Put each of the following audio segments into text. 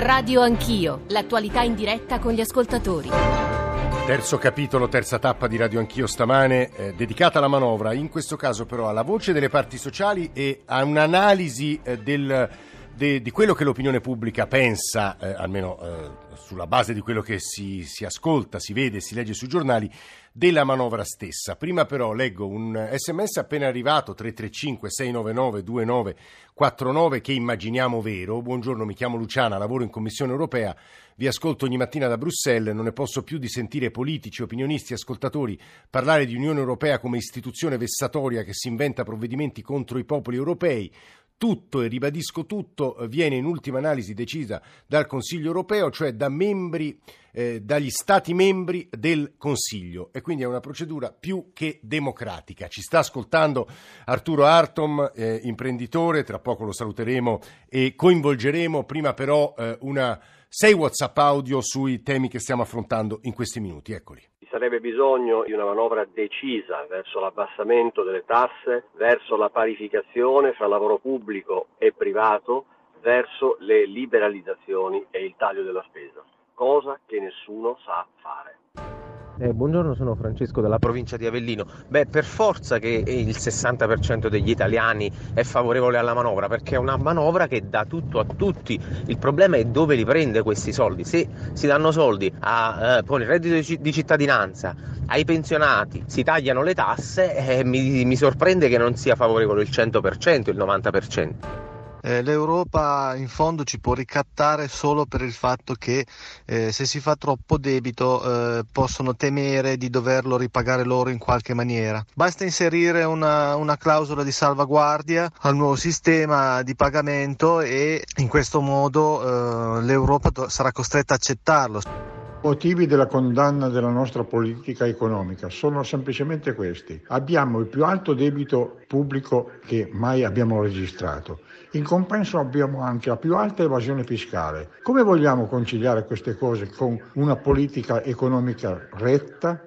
Radio Anch'io, l'attualità in diretta con gli ascoltatori. Terzo capitolo, terza tappa di Radio Anch'io stamane, eh, dedicata alla manovra, in questo caso però alla voce delle parti sociali e a un'analisi eh, del, de, di quello che l'opinione pubblica pensa, eh, almeno eh, sulla base di quello che si, si ascolta, si vede, si legge sui giornali, della manovra stessa. Prima però leggo un sms appena arrivato 335 699 2949 che immaginiamo vero. Buongiorno, mi chiamo Luciana, lavoro in Commissione europea, vi ascolto ogni mattina da Bruxelles, non ne posso più di sentire politici, opinionisti, ascoltatori parlare di Unione Europea come istituzione vessatoria che si inventa provvedimenti contro i popoli europei tutto, e ribadisco tutto, viene in ultima analisi decisa dal Consiglio europeo, cioè da membri, eh, dagli Stati membri del Consiglio. E quindi è una procedura più che democratica. Ci sta ascoltando Arturo Artom, eh, imprenditore, tra poco lo saluteremo e coinvolgeremo, prima però eh, una, sei WhatsApp audio sui temi che stiamo affrontando in questi minuti, eccoli sarebbe bisogno di una manovra decisa verso l'abbassamento delle tasse, verso la parificazione fra lavoro pubblico e privato, verso le liberalizzazioni e il taglio della spesa, cosa che nessuno sa fare. Eh, buongiorno, sono Francesco dalla provincia di Avellino. Beh, per forza che il 60% degli italiani è favorevole alla manovra, perché è una manovra che dà tutto a tutti. Il problema è dove li prende questi soldi. Se si danno soldi a, eh, con il reddito di cittadinanza, ai pensionati, si tagliano le tasse, eh, mi, mi sorprende che non sia favorevole il 100%, il 90% eh, l'Europa in fondo ci può ricattare solo per il fatto che eh, se si fa troppo debito eh, possono temere di doverlo ripagare loro in qualche maniera. Basta inserire una, una clausola di salvaguardia al nuovo sistema di pagamento e in questo modo eh, l'Europa sarà costretta a accettarlo motivi della condanna della nostra politica economica sono semplicemente questi. Abbiamo il più alto debito pubblico che mai abbiamo registrato. In compenso abbiamo anche la più alta evasione fiscale. Come vogliamo conciliare queste cose con una politica economica retta?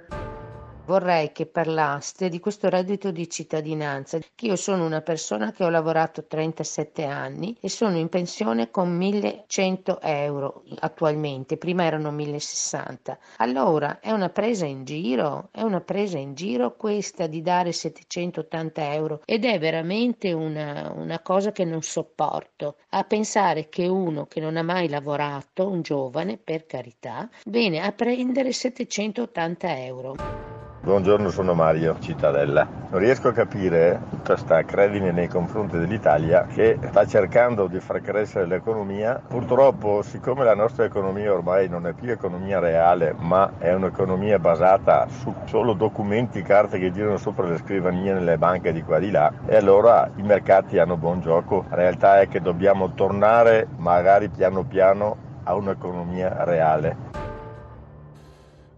Vorrei che parlaste di questo reddito di cittadinanza, che io sono una persona che ho lavorato 37 anni e sono in pensione con 1100 euro attualmente, prima erano 1060. Allora è una presa in giro, è una presa in giro questa di dare 780 euro ed è veramente una, una cosa che non sopporto. A pensare che uno che non ha mai lavorato, un giovane per carità, viene a prendere 780 euro. Buongiorno, sono Mario Cittadella. Non riesco a capire tutta questa credine nei confronti dell'Italia che sta cercando di far crescere l'economia. Purtroppo, siccome la nostra economia ormai non è più economia reale, ma è un'economia basata su solo documenti, carte che girano sopra le scrivanie nelle banche di qua e di là, e allora i mercati hanno buon gioco. La realtà è che dobbiamo tornare, magari piano piano, a un'economia reale.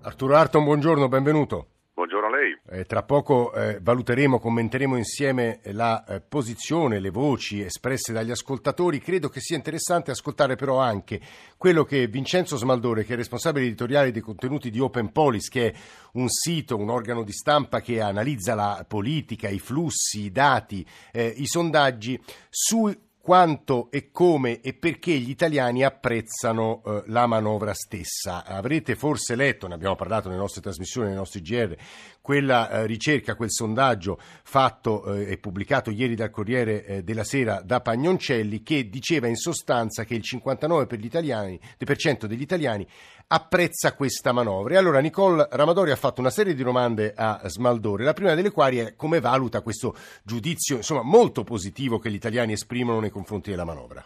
Arturo Arton, buongiorno, benvenuto. Lei. Eh, tra poco eh, valuteremo, commenteremo insieme la eh, posizione, le voci espresse dagli ascoltatori. Credo che sia interessante ascoltare però anche quello che Vincenzo Smaldore, che è responsabile editoriale dei contenuti di Open Police, che è un sito, un organo di stampa che analizza la politica, i flussi, i dati, eh, i sondaggi, su quanto e come e perché gli italiani apprezzano eh, la manovra stessa. Avrete forse letto, ne abbiamo parlato nelle nostre trasmissioni, nei nostri GR, quella eh, ricerca, quel sondaggio fatto eh, e pubblicato ieri dal Corriere eh, della Sera da Pagnoncelli che diceva in sostanza che il 59% per italiani, degli italiani apprezza questa manovra. E allora Nicole Ramadori ha fatto una serie di domande a Smaldore, la prima delle quali è come valuta questo giudizio insomma, molto positivo che gli italiani esprimono nei confronti della manovra.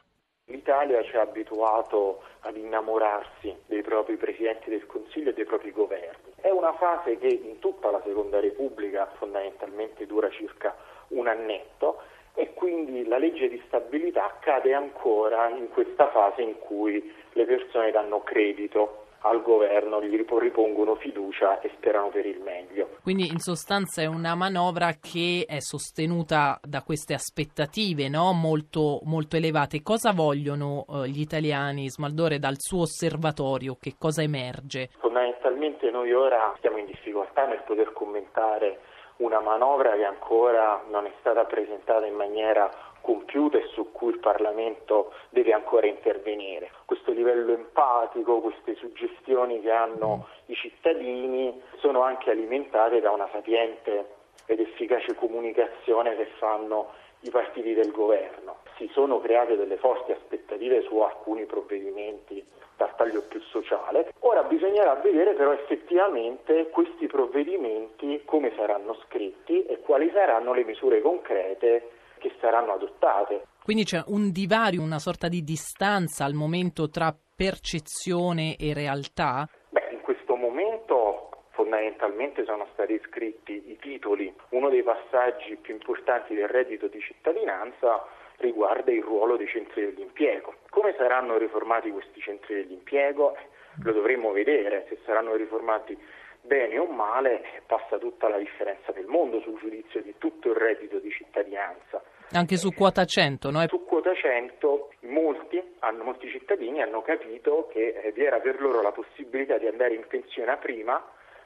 L'Italia ci ha abituato ad innamorarsi dei propri presidenti del Consiglio e dei propri governi. È una fase che in tutta la Seconda Repubblica fondamentalmente dura circa un annetto e quindi la legge di stabilità cade ancora in questa fase in cui le persone danno credito al governo, gli ripongono fiducia e sperano per il meglio. Quindi in sostanza è una manovra che è sostenuta da queste aspettative no? molto, molto, elevate. Cosa vogliono eh, gli italiani, Smaldore, dal suo osservatorio? Che cosa emerge? Fondamentalmente noi ora siamo in difficoltà nel poter commentare una manovra che ancora non è stata presentata in maniera compiuta e su cui il Parlamento deve ancora intervenire. Questo livello empatico, queste suggestioni che hanno i cittadini sono anche alimentate da una sapiente ed efficace comunicazione che fanno i partiti del governo. Si sono create delle forti aspettative su alcuni provvedimenti dal taglio più sociale. Ora bisognerà vedere però effettivamente questi provvedimenti come saranno scritti e quali saranno le misure concrete che saranno adottate. Quindi c'è un divario, una sorta di distanza al momento tra percezione e realtà? Beh, in questo momento fondamentalmente sono stati scritti i titoli. Uno dei passaggi più importanti del reddito di cittadinanza riguarda il ruolo dei centri dell'impiego. Come saranno riformati questi centri dell'impiego? Lo dovremo vedere, se saranno riformati bene o male passa tutta la differenza del mondo sul giudizio di tutto il reddito di cittadinanza. Anche su quota 100, no? Su quota 100 molti, hanno, molti cittadini hanno capito che eh, vi era per loro la possibilità di andare in pensione prima,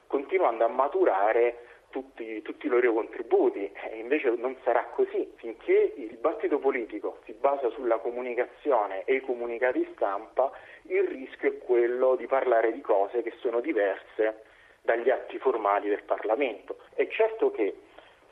continuando a maturare tutti, tutti, i loro contributi e invece non sarà così. Finché il dibattito politico si basa sulla comunicazione e i comunicati stampa, il rischio è quello di parlare di cose che sono diverse dagli atti formali del Parlamento. È certo che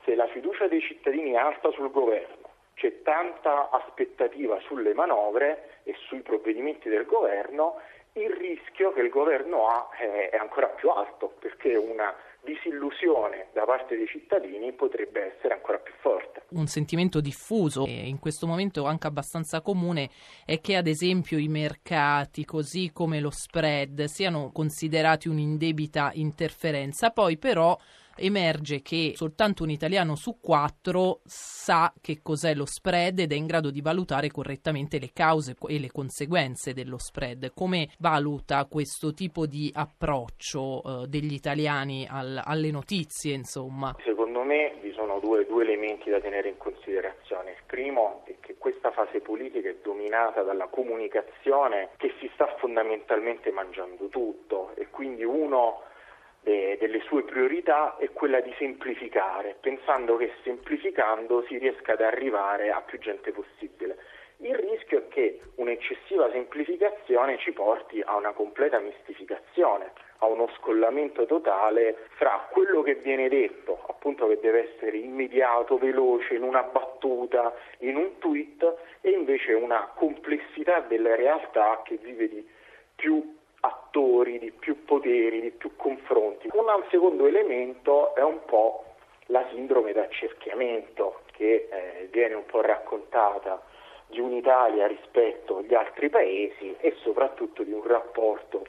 se la fiducia dei cittadini è alta sul governo, c'è tanta aspettativa sulle manovre e sui provvedimenti del governo, il rischio che il governo ha è ancora più alto perché una disillusione da parte dei cittadini potrebbe essere ancora più forte. Un sentimento diffuso e in questo momento anche abbastanza comune è che ad esempio i mercati, così come lo spread, siano considerati un'indebita interferenza, poi però emerge che soltanto un italiano su quattro sa che cos'è lo spread ed è in grado di valutare correttamente le cause e le conseguenze dello spread. Come valuta questo tipo di approccio eh, degli italiani al, alle notizie, insomma? Secondo me vi sono due, due elementi da tenere in considerazione. Il primo è che questa fase politica è dominata dalla comunicazione che si sta fondamentalmente mangiando tutto e quindi uno eh, delle sue priorità è quella di semplificare, pensando che semplificando si riesca ad arrivare a più gente possibile. Il rischio è che un'eccessiva semplificazione ci porti a una completa mistificazione, a uno scollamento totale fra quello che viene detto, appunto che deve essere immediato, veloce, in una battuta, in un tweet, e invece una complessità della realtà che vive di più attori, di più poteri, di più confronti. Un secondo elemento è un po' la sindrome d'accerchiamento che eh, viene un po' raccontata di un'Italia rispetto agli altri paesi e soprattutto di un rapporto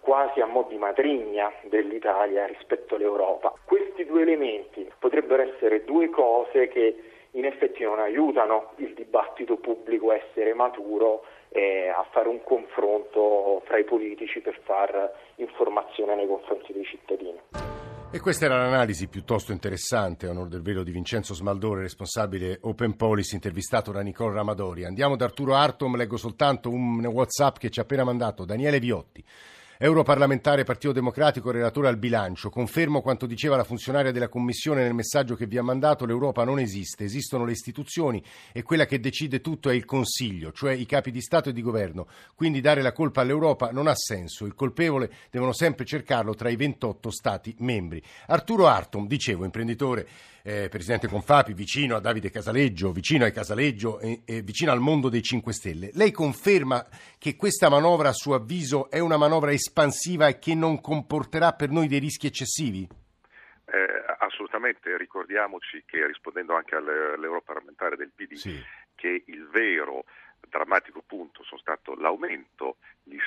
quasi a mo' di matrigna dell'Italia rispetto all'Europa. Questi due elementi potrebbero essere due cose che in effetti non aiutano il dibattito pubblico a essere maturo e a fare un confronto fra i politici per far informazione nei confronti dei cittadini. E questa era l'analisi piuttosto interessante, a onore del velo di Vincenzo Smaldore, responsabile Open Policy, intervistato da Nicole Ramadori. Andiamo da Arturo Artom, leggo soltanto un WhatsApp che ci ha appena mandato Daniele Viotti. Europarlamentare Partito Democratico, relatore al bilancio. Confermo quanto diceva la funzionaria della Commissione nel messaggio che vi ha mandato. L'Europa non esiste, esistono le istituzioni e quella che decide tutto è il Consiglio, cioè i capi di Stato e di Governo. Quindi dare la colpa all'Europa non ha senso. Il colpevole devono sempre cercarlo tra i 28 Stati membri. Arturo Artom, dicevo, imprenditore eh, presidente Confapi, vicino a Davide Casaleggio, vicino ai Casaleggio e, e vicino al mondo dei 5 Stelle. Lei conferma che questa manovra, a suo avviso, è una manovra espansiva e che non comporterà per noi dei rischi eccessivi? Eh, assolutamente, ricordiamoci che rispondendo anche all'europarlamentare del PD, sì. che il vero drammatico punto sono stato l'aumento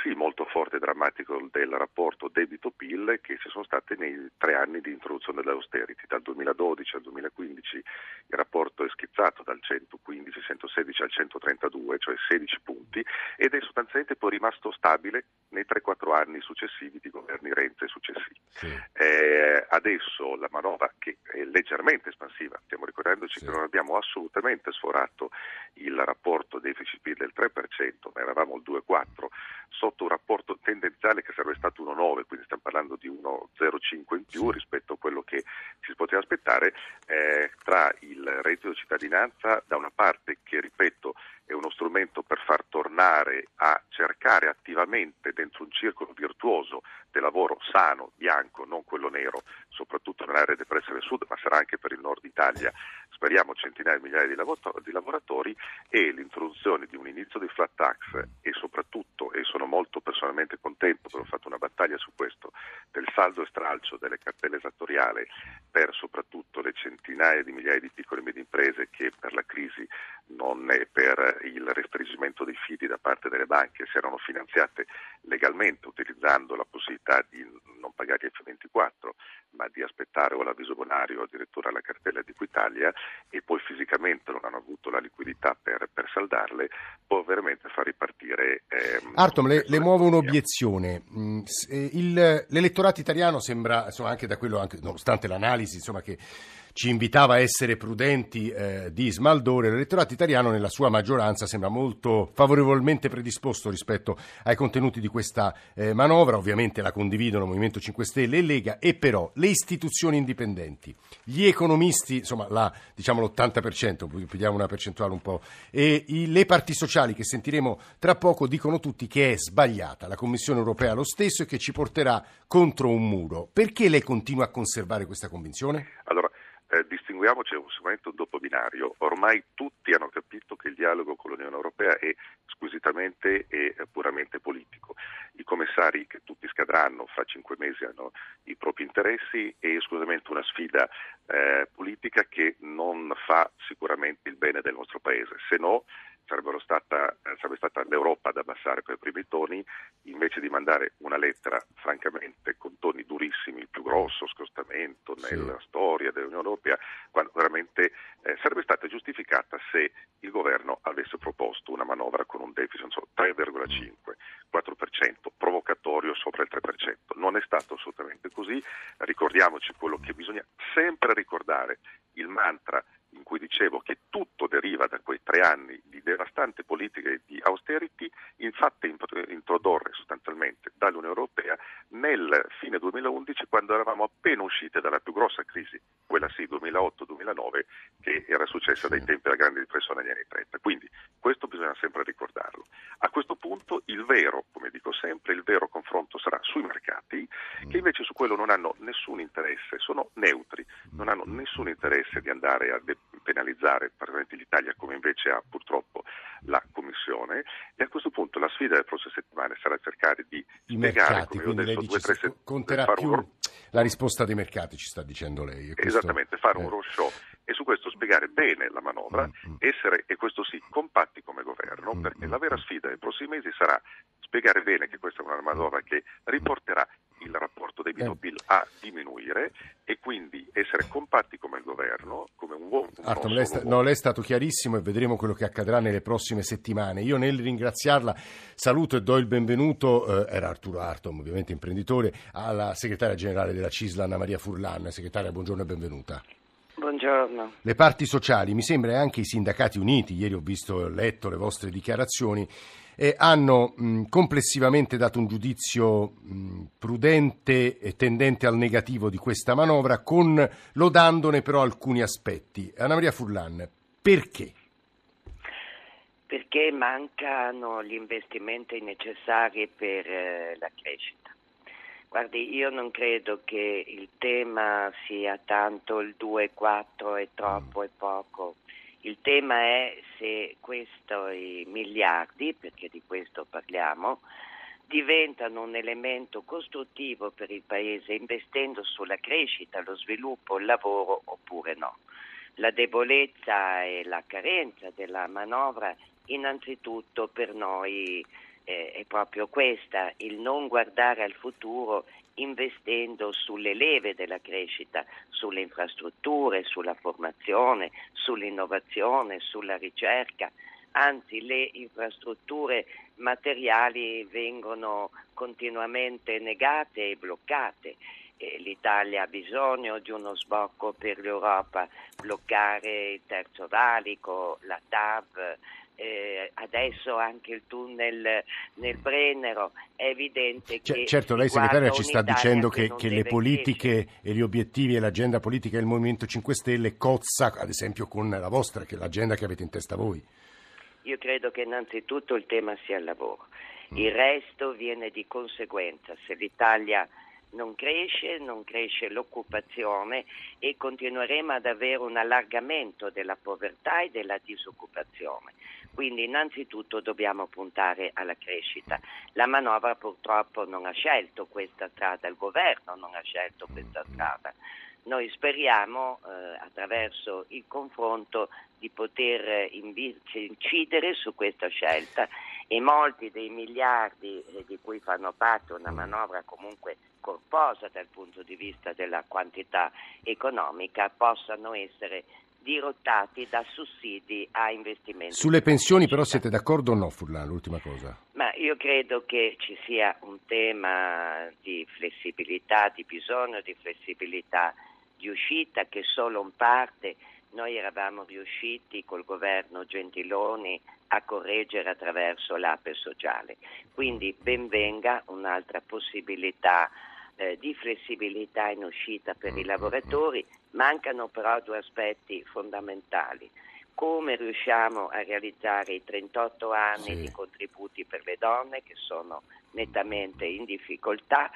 sì molto forte e drammatico del rapporto debito-PIL che ci sono state nei tre anni di introduzione dell'austerity. Dal 2012 al 2015 il rapporto è schizzato dal 115, 116 al 132, cioè 16 punti, ed è sostanzialmente poi rimasto stabile nei 3-4 anni successivi di governi Renzi e successivi. Sì. Eh, adesso la manovra che è leggermente espansiva, stiamo ricordandoci sì. che non abbiamo assolutamente sforato il rapporto deficit-PIL del 3%, ma eravamo al 2,4% sotto un rapporto tendenziale che sarebbe stato 1,9, quindi stiamo parlando di 1,05 in più sì. rispetto a quello che si poteva aspettare, eh, tra il reddito di cittadinanza da una parte che ripeto è uno strumento per far tornare a cercare attivamente dentro un circolo virtuoso del lavoro sano, bianco, nero, soprattutto nell'area depressa del sud, ma sarà anche per il nord Italia, speriamo centinaia di migliaia di, lavoratori, e l'introduzione di un inizio di flat tax e soprattutto, e sono molto personalmente contento perché ho fatto una battaglia su questo, del saldo e stralcio delle cartelle esattoriali per soprattutto le centinaia di migliaia di piccole e medie imprese che per la crisi non è per il restringimento dei fidi da parte delle banche si erano finanziate legalmente utilizzando la possibilità di non pagare F24 ma di aspettare o l'avviso bonario o addirittura la cartella di Quitalia e poi fisicamente non hanno avuto la liquidità per, per saldarle, può veramente far ripartire. Ehm, Artom, le, le muovo un'obiezione. Mm, il, l'elettorato italiano sembra, insomma, anche da quello, anche, nonostante l'analisi, insomma, che ci invitava a essere prudenti eh, di Smaldore, l'elettorato italiano nella sua maggioranza sembra molto favorevolmente predisposto rispetto ai contenuti di questa eh, manovra, ovviamente la condividono Movimento 5 Stelle e Lega, e però le istituzioni indipendenti, gli economisti, insomma la, diciamo l'80%, pigliamo una percentuale un po', e i, le parti sociali che sentiremo tra poco dicono tutti che è sbagliata, la Commissione europea lo stesso e che ci porterà contro un muro. Perché lei continua a conservare questa convinzione? Allora, eh, distinguiamoci sicuramente un dopo binario. Ormai tutti hanno capito che il dialogo con l'Unione Europea è squisitamente e puramente politico. I commissari che tutti scadranno fra cinque mesi hanno i propri interessi e esclusivamente una sfida eh, politica che non fa sicuramente il bene del nostro Paese, se no stata, eh, sarebbe stata l'Europa ad abbassare quei primi toni invece di mandare una lettera francamente con toni durissimi, il più grosso scostamento nella sì. storia dell'Unione Europea, quando veramente eh, sarebbe stata giustificata se il governo avesse proposto una manovra con un deficit so, 3,5, 4%, provocatorio sopra il 3%. Non è stato assolutamente così, ricordiamoci quello che bisogna sempre ricordare, il mantra in cui dicevo che tutto deriva da quei tre anni di devastante politica di austerity, infatti introdurre sostanzialmente dall'Unione Europea nel fine 2011 quando eravamo appena usciti dalla più grossa crisi, quella sì 2008-2009, che era successa dai tempi della grande depressione negli anni 30. Quindi questo bisogna sempre ricordarlo. A questo punto il vero, come dico sempre, il vero confronto sarà sui mercati, che invece su quello non hanno nessun interesse, sono neutri, non hanno nessun interesse di andare a penalizzare praticamente l'Italia come invece ha purtroppo la Commissione e a questo punto la sfida delle prossime settimane sarà cercare di I spiegare mercati, come ho detto, due, tre se- conterà più un... la risposta dei mercati ci sta dicendo lei. Questo... Esattamente, fare eh. un roadshow e su questo spiegare bene la manovra, mm-hmm. essere, e questo sì, compatti come governo, mm-hmm. perché la vera sfida dei prossimi mesi sarà spiegare bene che questa è una manovra che riporterà il rapporto debito-PIL a diminuire e quindi essere compatti come governo, come un uomo. Artom, lei, sta, no, lei è stato chiarissimo e vedremo quello che accadrà nelle prossime settimane. Io nel ringraziarla saluto e do il benvenuto, eh, era Arturo Artom, ovviamente imprenditore, alla segretaria generale della CISLA, Anna Maria Furlan. Segretaria, buongiorno e benvenuta. Buongiorno. Le parti sociali, mi sembra anche i sindacati uniti, ieri ho visto, letto le vostre dichiarazioni, eh, hanno mh, complessivamente dato un giudizio mh, prudente e tendente al negativo di questa manovra, con, lodandone però alcuni aspetti. Anna Maria Furlan, perché? Perché mancano gli investimenti necessari per eh, la crescita. Guardi, io non credo che il tema sia tanto il 2-4 è troppo e poco. Il tema è se questi miliardi, perché di questo parliamo, diventano un elemento costruttivo per il Paese investendo sulla crescita, lo sviluppo, il lavoro oppure no. La debolezza e la carenza della manovra innanzitutto per noi eh, è proprio questa, il non guardare al futuro investendo sulle leve della crescita, sulle infrastrutture, sulla formazione, sull'innovazione, sulla ricerca. Anzi, le infrastrutture materiali vengono continuamente negate e bloccate. L'Italia ha bisogno di uno sbocco per l'Europa, bloccare il terzo valico, la TAV, eh, adesso anche il tunnel nel Brennero, è evidente C- che... Certo, lei segretaria ci sta dicendo che, che le politiche crescere. e gli obiettivi e l'agenda politica del Movimento 5 Stelle cozza ad esempio con la vostra, che è l'agenda che avete in testa voi. Io credo che innanzitutto il tema sia il lavoro, il resto viene di conseguenza. Se l'Italia non cresce, non cresce l'occupazione e continueremo ad avere un allargamento della povertà e della disoccupazione. Quindi innanzitutto dobbiamo puntare alla crescita. La manovra purtroppo non ha scelto questa strada, il governo non ha scelto questa strada. Noi speriamo eh, attraverso il confronto di poter invece incidere su questa scelta e molti dei miliardi eh, di cui fanno parte una manovra comunque corposa dal punto di vista della quantità economica possano essere dirottati da sussidi a investimenti. Sulle pensioni però siete d'accordo o no Furlan, l'ultima cosa? Ma io credo che ci sia un tema di flessibilità, di bisogno di flessibilità di uscita che solo in parte noi eravamo riusciti col governo Gentiloni a correggere attraverso l'APE sociale. Quindi benvenga un'altra possibilità eh, di flessibilità in uscita per i lavoratori, mancano però due aspetti fondamentali. Come riusciamo a realizzare i 38 anni sì. di contributi per le donne che sono nettamente in difficoltà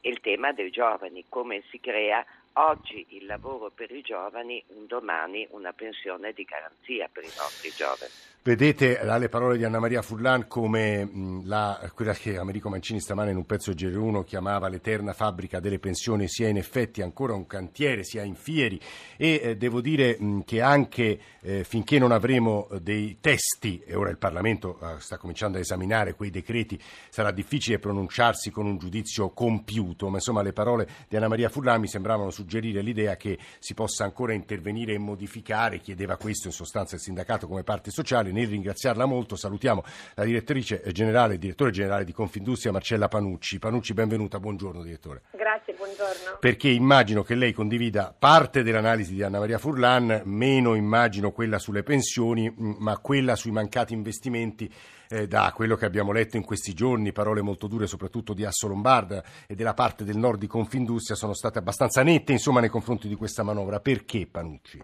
e il tema dei giovani, come si crea oggi il lavoro per i giovani, un domani una pensione di garanzia per i nostri giovani. Vedete le parole di Anna Maria Furlan come la, quella che Americo Mancini stamane in un pezzo GR1 chiamava l'eterna fabbrica delle pensioni sia in effetti ancora un cantiere, sia in fieri. E eh, devo dire mh, che anche eh, finché non avremo dei testi, e ora il Parlamento eh, sta cominciando a esaminare quei decreti, sarà difficile pronunciarsi con un giudizio compiuto, ma insomma le parole di Anna Maria Furlan mi sembravano suggerire l'idea che si possa ancora intervenire e modificare, chiedeva questo in sostanza il sindacato come parte sociale nel ringraziarla molto salutiamo la direttrice generale, direttore generale di Confindustria Marcella Panucci. Panucci, benvenuta, buongiorno direttore. Grazie, buongiorno. Perché immagino che lei condivida parte dell'analisi di Anna Maria Furlan, meno immagino quella sulle pensioni, ma quella sui mancati investimenti eh, da quello che abbiamo letto in questi giorni, parole molto dure soprattutto di Asso Lombarda e della parte del nord di Confindustria sono state abbastanza nette insomma nei confronti di questa manovra. Perché Panucci?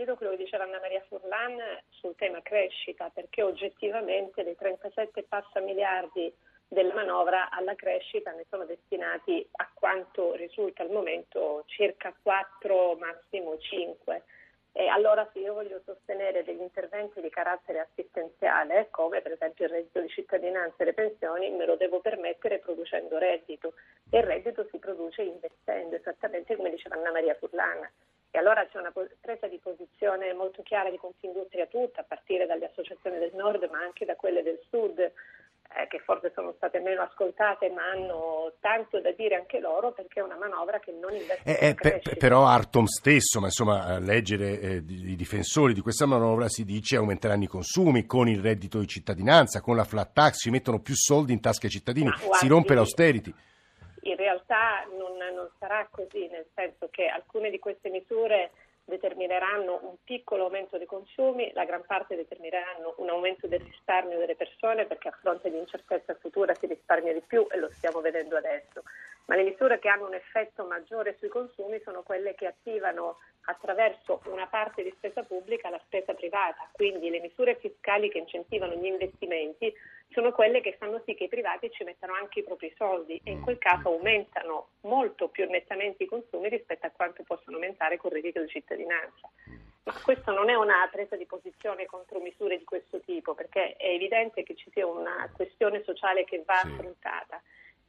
Condivido quello che diceva Anna Maria Furlan sul tema crescita, perché oggettivamente dei 37 passa miliardi della manovra alla crescita ne sono destinati a quanto risulta al momento circa 4, massimo 5. E allora se io voglio sostenere degli interventi di carattere assistenziale, come per esempio il reddito di cittadinanza e le pensioni, me lo devo permettere producendo reddito. E il reddito si produce investendo, esattamente come diceva Anna Maria Furlana. E allora c'è una presa di posizione molto chiara di Confindustria tutta, a partire dalle associazioni del nord ma anche da quelle del sud, eh, che forse sono state meno ascoltate ma hanno tanto da dire anche loro perché è una manovra che non investe eh, eh, per, Però Artom stesso, ma insomma a leggere eh, i difensori di questa manovra si dice aumenteranno i consumi con il reddito di cittadinanza, con la flat tax, si mettono più soldi in tasca ai cittadini, guardi, si rompe l'austerity in realtà non, non sarà così, nel senso che alcune di queste misure determineranno un piccolo aumento dei consumi, la gran parte determineranno un aumento del risparmio delle persone perché a fronte di incertezza futura si risparmia di più e lo stiamo vedendo adesso. Ma le misure che hanno un effetto maggiore sui consumi sono quelle che attivano attraverso una parte di spesa pubblica la spesa privata, quindi le misure fiscali che incentivano gli investimenti sono quelle che fanno sì che i privati ci mettano anche i propri soldi e in quel caso aumentano molto più nettamente i consumi rispetto a quanto possono aumentare con il reddito di cittadinanza. Ma questo non è una presa di posizione contro misure di questo tipo, perché è evidente che ci sia una questione sociale che va affrontata,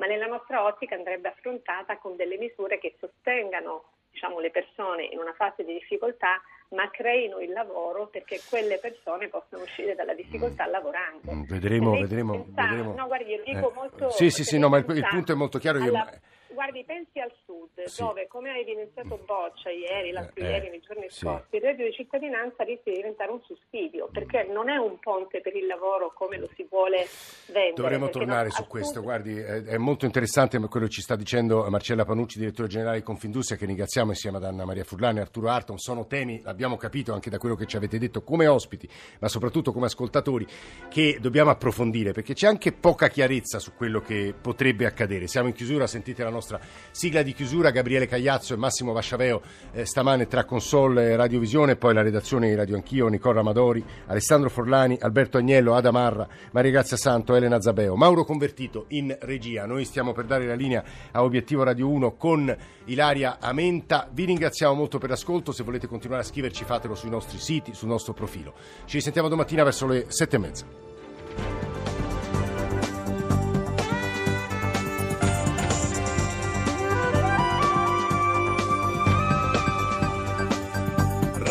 ma nella nostra ottica andrebbe affrontata con delle misure che sostengano diciamo, le persone in una fase di difficoltà, ma creino il lavoro perché quelle persone possano uscire dalla difficoltà lavorando. Mm, vedremo, vedremo, pensare, vedremo. No, guardi, io dico eh, molto... Sì, sì, sì, no, ma il, il, punto è molto chiaro. Alla, io... Guardi, pensi al sud, sì. dove, come ha evidenziato Boccia ieri, l'altro eh, ieri, nei giorni sì. scorsi, il reddito di cittadinanza rischia di diventare un sussidio, perché non è un ponte per il lavoro come lo si vuole vendere. Dovremmo tornare non, su questo, guardi, è, molto interessante quello che ci sta dicendo Marcella Panucci, direttore generale di Confindustria, che ringraziamo insieme ad Anna Maria Furlani e Arturo Arton, sono temi, l'abbiamo capito anche da quello che ci avete detto come ospiti, ma soprattutto come ascoltatori, che dobbiamo approfondire, perché c'è anche poca chiarezza su quello che potrebbe accadere. Siamo in chiusura, sentite la nostra sigla di chiusura. Gabriele Cagliazzo e Massimo Vasciaveo eh, stamane tra console e radiovisione, poi la redazione di Radio Anch'io, Nicola Amadori, Alessandro Forlani, Alberto Agnello, Ada Marra, Maria Grazia Santo, Elena Zabeo, Mauro Convertito in regia. Noi stiamo per dare la linea a Obiettivo Radio 1 con Ilaria Amenta. Vi ringraziamo molto per l'ascolto, se volete continuare a scriverci fatelo sui nostri siti, sul nostro profilo. Ci risentiamo domattina verso le sette e mezza.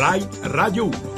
Rai Radio 1.